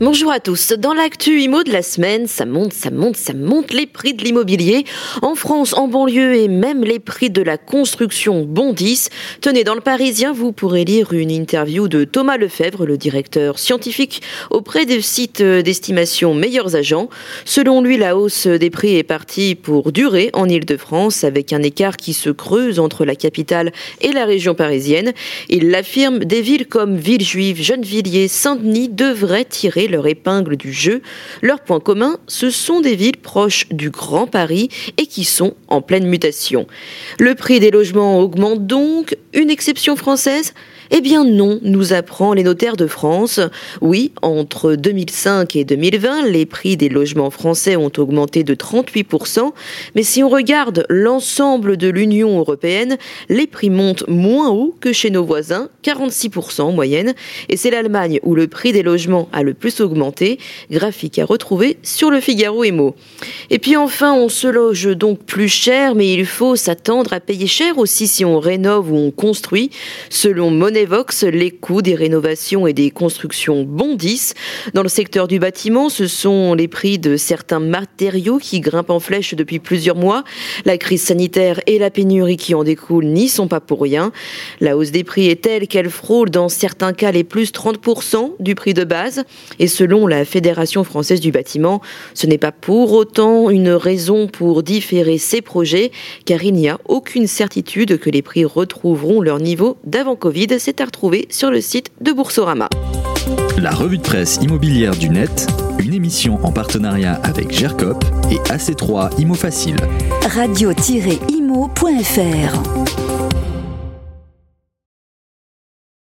Bonjour à tous. Dans l'actu IMO de la semaine, ça monte, ça monte, ça monte les prix de l'immobilier. En France, en banlieue et même les prix de la construction bondissent. Tenez, dans le Parisien, vous pourrez lire une interview de Thomas Lefebvre, le directeur scientifique auprès du site d'estimation Meilleurs Agents. Selon lui, la hausse des prix est partie pour durer en Ile-de-France avec un écart qui se creuse entre la capitale et la région parisienne. Il l'affirme, des villes comme Villejuive, Gennevilliers, Saint-Denis devraient tirer leur épingle du jeu. Leur point commun, ce sont des villes proches du Grand Paris et qui sont en pleine mutation. Le prix des logements augmente donc, une exception française? Eh bien non, nous apprend les notaires de France. Oui, entre 2005 et 2020, les prix des logements français ont augmenté de 38%, mais si on regarde l'ensemble de l'Union européenne, les prix montent moins haut que chez nos voisins, 46% en moyenne, et c'est l'Allemagne où le prix des logements a le plus augmenté, graphique à retrouver sur le Figaro Emo. Et puis enfin, on se loge donc plus cher, mais il faut s'attendre à payer cher aussi si on rénove ou on construit. Selon Monet Vox, les coûts des rénovations et des constructions bondissent. Dans le secteur du bâtiment, ce sont les prix de certains matériaux qui grimpent en flèche depuis plusieurs mois. La crise sanitaire et la pénurie qui en découlent n'y sont pas pour rien. La hausse des prix est telle qu'elle frôle dans certains cas les plus 30% du prix de base. Et selon la Fédération française du bâtiment, ce n'est pas pour autant une raison pour différer ces projets, car il n'y a aucune certitude que les prix retrouveront leur niveau d'avant Covid c'est à retrouver sur le site de Boursorama. La revue de presse immobilière du net, une émission en partenariat avec GERCOP et AC3 Imo Facile. Radio-imo.fr